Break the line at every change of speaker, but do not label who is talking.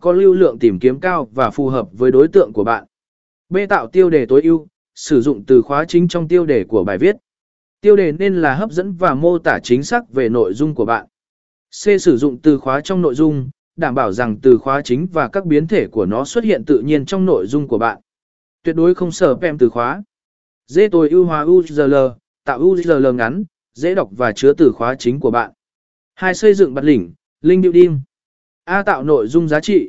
có lưu lượng tìm kiếm cao và phù hợp với đối tượng của bạn. B. Tạo tiêu đề tối ưu, sử dụng từ khóa chính trong tiêu đề của bài viết. Tiêu đề nên là hấp dẫn và mô tả chính xác về nội dung của bạn. C. Sử dụng từ khóa trong nội dung, đảm bảo rằng từ khóa chính và các biến thể của nó xuất hiện tự nhiên trong nội dung của bạn. Tuyệt đối không sở spam từ khóa. D. Tối ưu hóa URL, tạo URL ngắn, dễ đọc và chứa từ khóa chính của bạn. 2. Xây dựng bật link, link building. A. Tạo nội dung giá trị,